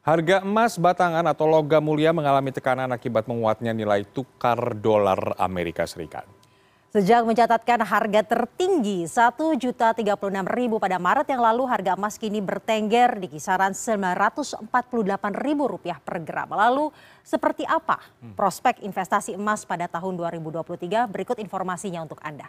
Harga emas batangan atau logam mulia mengalami tekanan akibat menguatnya nilai tukar dolar Amerika Serikat. Sejak mencatatkan harga tertinggi Rp1.036.000 pada Maret yang lalu, harga emas kini bertengger di kisaran Rp948.000 per gram. Lalu seperti apa prospek investasi emas pada tahun 2023? Berikut informasinya untuk Anda.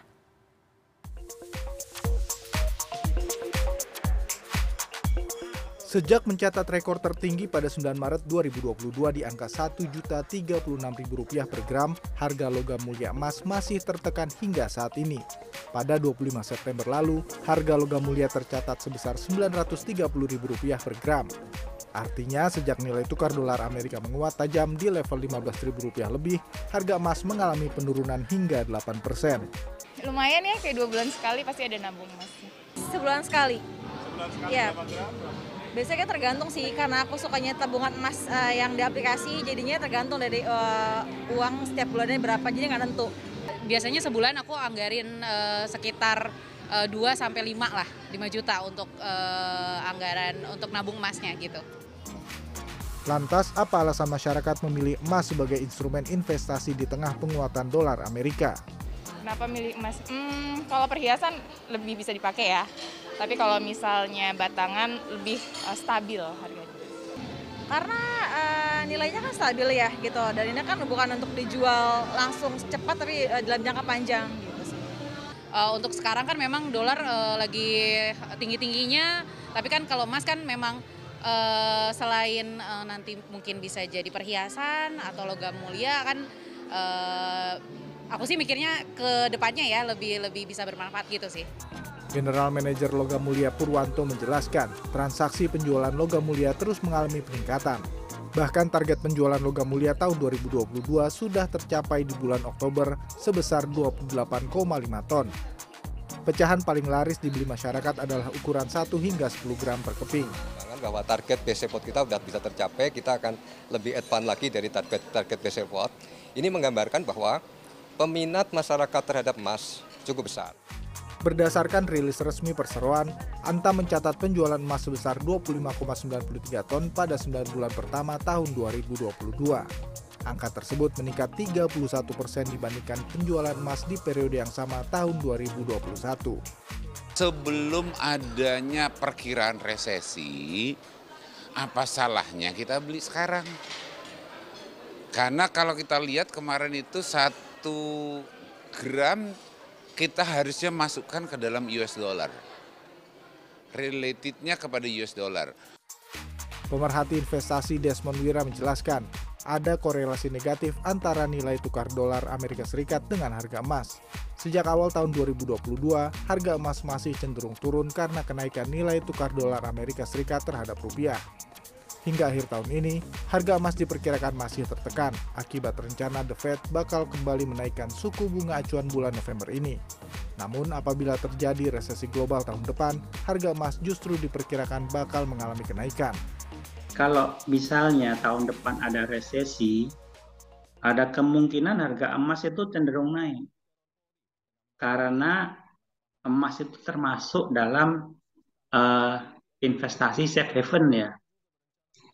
Sejak mencatat rekor tertinggi pada 9 Maret 2022 di angka Rp1.036.000 per gram, harga logam mulia emas masih tertekan hingga saat ini. Pada 25 September lalu, harga logam mulia tercatat sebesar Rp930.000 per gram. Artinya sejak nilai tukar dolar Amerika menguat tajam di level Rp15.000 lebih, harga emas mengalami penurunan hingga 8 persen. Lumayan ya, kayak dua bulan sekali pasti ada nabung emas. Sebulan sekali. Sebulan sekali ya. Biasanya tergantung sih karena aku sukanya tabungan emas uh, yang di aplikasi jadinya tergantung dari uh, uang setiap bulannya berapa jadi nggak tentu. Biasanya sebulan aku anggarin uh, sekitar uh, 2 sampai 5 lah, 5 juta untuk uh, anggaran untuk nabung emasnya gitu. Lantas, apa alasan masyarakat memilih emas sebagai instrumen investasi di tengah penguatan dolar Amerika? Kenapa milih emas? Hmm, kalau perhiasan lebih bisa dipakai ya. Tapi kalau misalnya batangan lebih uh, stabil harganya. Karena uh, nilainya kan stabil ya gitu. Dan ini kan bukan untuk dijual langsung cepat tapi uh, dalam jangka panjang gitu sih. Uh, untuk sekarang kan memang dolar uh, lagi tinggi-tingginya, tapi kan kalau emas kan memang uh, selain uh, nanti mungkin bisa jadi perhiasan atau logam mulia kan uh, aku sih mikirnya ke depannya ya lebih lebih bisa bermanfaat gitu sih. General Manager Logam Mulia Purwanto menjelaskan, transaksi penjualan logam mulia terus mengalami peningkatan. Bahkan target penjualan logam mulia tahun 2022 sudah tercapai di bulan Oktober sebesar 28,5 ton. Pecahan paling laris dibeli masyarakat adalah ukuran 1 hingga 10 gram per keping. Bahwa target BC Pot kita sudah bisa tercapai, kita akan lebih advance lagi dari target target BC Pot. Ini menggambarkan bahwa peminat masyarakat terhadap emas cukup besar. Berdasarkan rilis resmi perseroan, Anta mencatat penjualan emas sebesar 25,93 ton pada 9 bulan pertama tahun 2022. Angka tersebut meningkat 31 persen dibandingkan penjualan emas di periode yang sama tahun 2021. Sebelum adanya perkiraan resesi, apa salahnya kita beli sekarang? Karena kalau kita lihat kemarin itu satu gram kita harusnya masukkan ke dalam US dollar. Relatednya kepada US dollar. Pemerhati investasi Desmond Wira menjelaskan, ada korelasi negatif antara nilai tukar dolar Amerika Serikat dengan harga emas. Sejak awal tahun 2022, harga emas masih cenderung turun karena kenaikan nilai tukar dolar Amerika Serikat terhadap rupiah. Hingga akhir tahun ini, harga emas diperkirakan masih tertekan akibat rencana The Fed bakal kembali menaikkan suku bunga acuan bulan November ini. Namun apabila terjadi resesi global tahun depan, harga emas justru diperkirakan bakal mengalami kenaikan. Kalau misalnya tahun depan ada resesi, ada kemungkinan harga emas itu cenderung naik. Karena emas itu termasuk dalam uh, investasi safe haven ya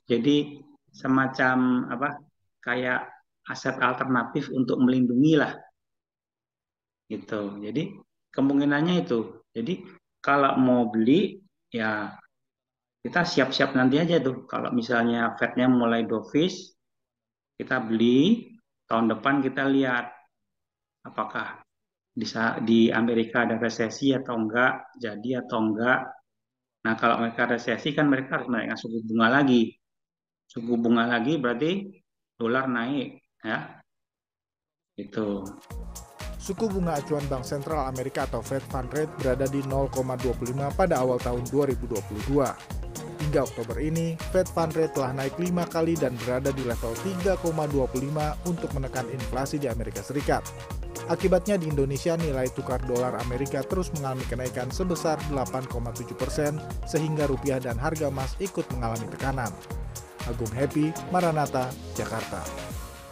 jadi semacam apa kayak aset alternatif untuk melindungi lah. Gitu. Jadi kemungkinannya itu. Jadi kalau mau beli ya kita siap-siap nanti aja tuh. Kalau misalnya Fed-nya mulai dovish, kita beli, tahun depan kita lihat apakah bisa di Amerika ada resesi atau enggak, jadi atau enggak. Nah, kalau mereka resesi kan mereka harus menaikkan suku bunga lagi suku bunga lagi berarti dolar naik ya itu Suku bunga acuan Bank Sentral Amerika atau Fed Fund Rate berada di 0,25 pada awal tahun 2022. Hingga Oktober ini, Fed Fund Rate telah naik lima kali dan berada di level 3,25 untuk menekan inflasi di Amerika Serikat. Akibatnya di Indonesia nilai tukar dolar Amerika terus mengalami kenaikan sebesar 8,7 persen, sehingga rupiah dan harga emas ikut mengalami tekanan. Agung Happy, Maranata, Jakarta.